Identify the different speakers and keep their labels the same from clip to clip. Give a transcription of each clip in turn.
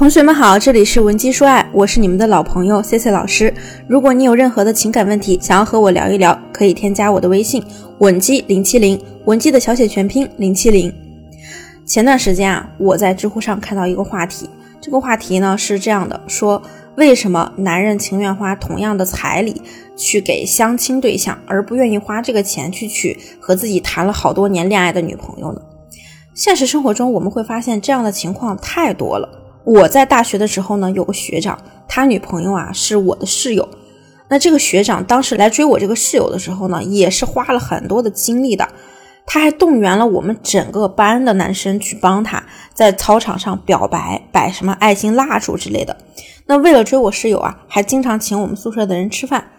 Speaker 1: 同学们好，这里是文姬说爱，我是你们的老朋友 C C 老师。如果你有任何的情感问题，想要和我聊一聊，可以添加我的微信文姬零七零，文姬的小写全拼零七零。前段时间啊，我在知乎上看到一个话题，这个话题呢是这样的：说为什么男人情愿花同样的彩礼去给相亲对象，而不愿意花这个钱去娶和自己谈了好多年恋爱的女朋友呢？现实生活中，我们会发现这样的情况太多了。我在大学的时候呢，有个学长，他女朋友啊是我的室友。那这个学长当时来追我这个室友的时候呢，也是花了很多的精力的。他还动员了我们整个班的男生去帮他，在操场上表白，摆什么爱心蜡烛之类的。那为了追我室友啊，还经常请我们宿舍的人吃饭。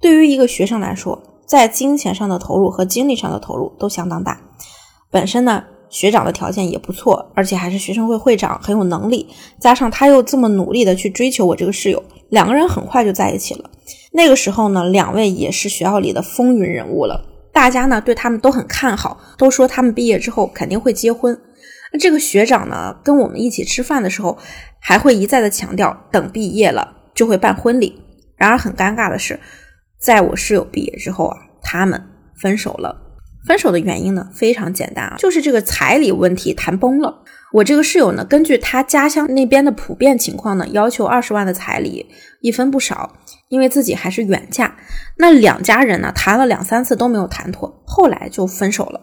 Speaker 1: 对于一个学生来说，在金钱上的投入和精力上的投入都相当大。本身呢。学长的条件也不错，而且还是学生会会长，很有能力。加上他又这么努力的去追求我这个室友，两个人很快就在一起了。那个时候呢，两位也是学校里的风云人物了，大家呢对他们都很看好，都说他们毕业之后肯定会结婚。那这个学长呢，跟我们一起吃饭的时候，还会一再的强调，等毕业了就会办婚礼。然而很尴尬的是，在我室友毕业之后啊，他们分手了。分手的原因呢非常简单啊，就是这个彩礼问题谈崩了。我这个室友呢，根据他家乡那边的普遍情况呢，要求二十万的彩礼，一分不少。因为自己还是远嫁，那两家人呢谈了两三次都没有谈妥，后来就分手了。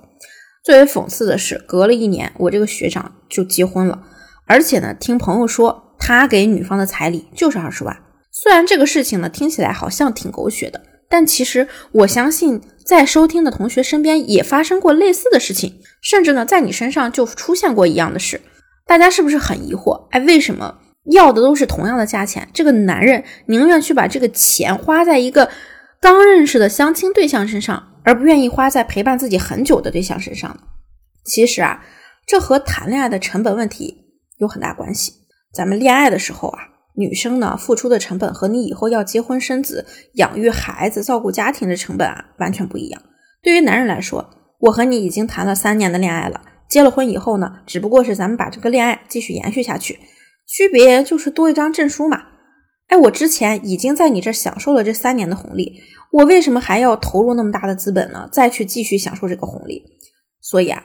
Speaker 1: 最为讽刺的是，隔了一年，我这个学长就结婚了，而且呢，听朋友说他给女方的彩礼就是二十万。虽然这个事情呢听起来好像挺狗血的。但其实我相信，在收听的同学身边也发生过类似的事情，甚至呢，在你身上就出现过一样的事。大家是不是很疑惑？哎，为什么要的都是同样的价钱，这个男人宁愿去把这个钱花在一个刚认识的相亲对象身上，而不愿意花在陪伴自己很久的对象身上呢？其实啊，这和谈恋爱的成本问题有很大关系。咱们恋爱的时候啊。女生呢，付出的成本和你以后要结婚生子、养育孩子、照顾家庭的成本啊，完全不一样。对于男人来说，我和你已经谈了三年的恋爱了，结了婚以后呢，只不过是咱们把这个恋爱继续延续下去，区别就是多一张证书嘛。哎，我之前已经在你这享受了这三年的红利，我为什么还要投入那么大的资本呢？再去继续享受这个红利？所以啊，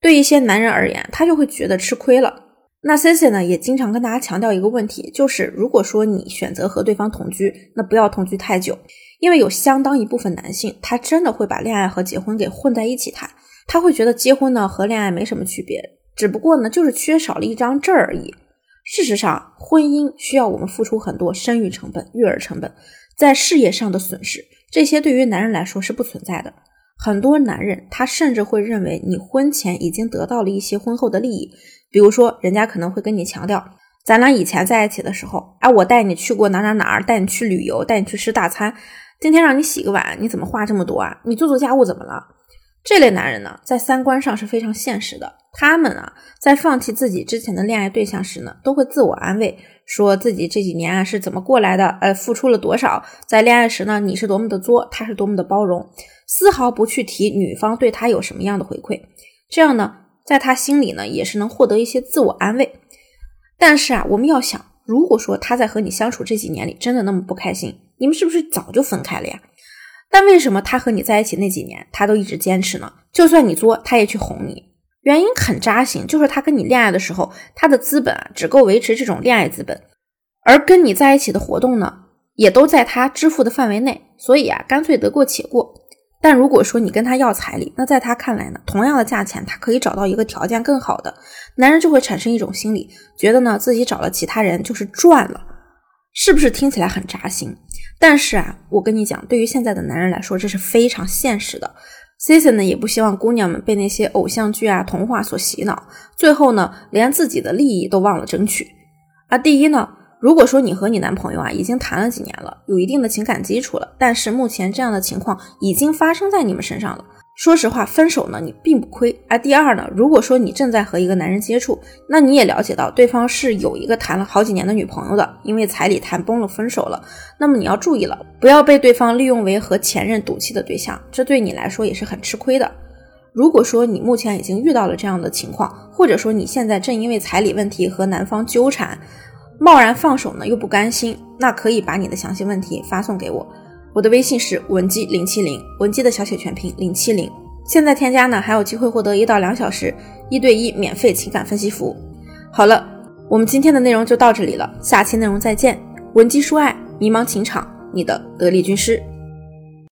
Speaker 1: 对一些男人而言，他就会觉得吃亏了。那 C C 呢也经常跟大家强调一个问题，就是如果说你选择和对方同居，那不要同居太久，因为有相当一部分男性，他真的会把恋爱和结婚给混在一起谈，他会觉得结婚呢和恋爱没什么区别，只不过呢就是缺少了一张证而已。事实上，婚姻需要我们付出很多生育成本、育儿成本，在事业上的损失，这些对于男人来说是不存在的。很多男人他甚至会认为你婚前已经得到了一些婚后的利益。比如说，人家可能会跟你强调，咱俩以前在一起的时候，哎，我带你去过哪哪哪儿，带你去旅游，带你去吃大餐。今天让你洗个碗，你怎么话这么多啊？你做做家务怎么了？这类男人呢，在三观上是非常现实的。他们啊，在放弃自己之前的恋爱对象时呢，都会自我安慰，说自己这几年啊是怎么过来的，呃，付出了多少。在恋爱时呢，你是多么的作，他是多么的包容，丝毫不去提女方对他有什么样的回馈。这样呢？在他心里呢，也是能获得一些自我安慰。但是啊，我们要想，如果说他在和你相处这几年里真的那么不开心，你们是不是早就分开了呀？但为什么他和你在一起那几年，他都一直坚持呢？就算你作，他也去哄你。原因很扎心，就是他跟你恋爱的时候，他的资本啊只够维持这种恋爱资本，而跟你在一起的活动呢，也都在他支付的范围内，所以啊，干脆得过且过。但如果说你跟他要彩礼，那在他看来呢，同样的价钱，他可以找到一个条件更好的男人，就会产生一种心理，觉得呢自己找了其他人就是赚了，是不是听起来很扎心？但是啊，我跟你讲，对于现在的男人来说，这是非常现实的。C C 呢也不希望姑娘们被那些偶像剧啊、童话所洗脑，最后呢连自己的利益都忘了争取。啊，第一呢。如果说你和你男朋友啊已经谈了几年了，有一定的情感基础了，但是目前这样的情况已经发生在你们身上了，说实话，分手呢你并不亏。而第二呢，如果说你正在和一个男人接触，那你也了解到对方是有一个谈了好几年的女朋友的，因为彩礼谈崩了分手了，那么你要注意了，不要被对方利用为和前任赌气的对象，这对你来说也是很吃亏的。如果说你目前已经遇到了这样的情况，或者说你现在正因为彩礼问题和男方纠缠。贸然放手呢又不甘心，那可以把你的详细问题发送给我，我的微信是文姬零七零，文姬的小写全拼零七零。现在添加呢还有机会获得一到两小时一对一免费情感分析服务。好了，我们今天的内容就到这里了，下期内容再见。文姬说爱，迷茫情场，你的得力军师。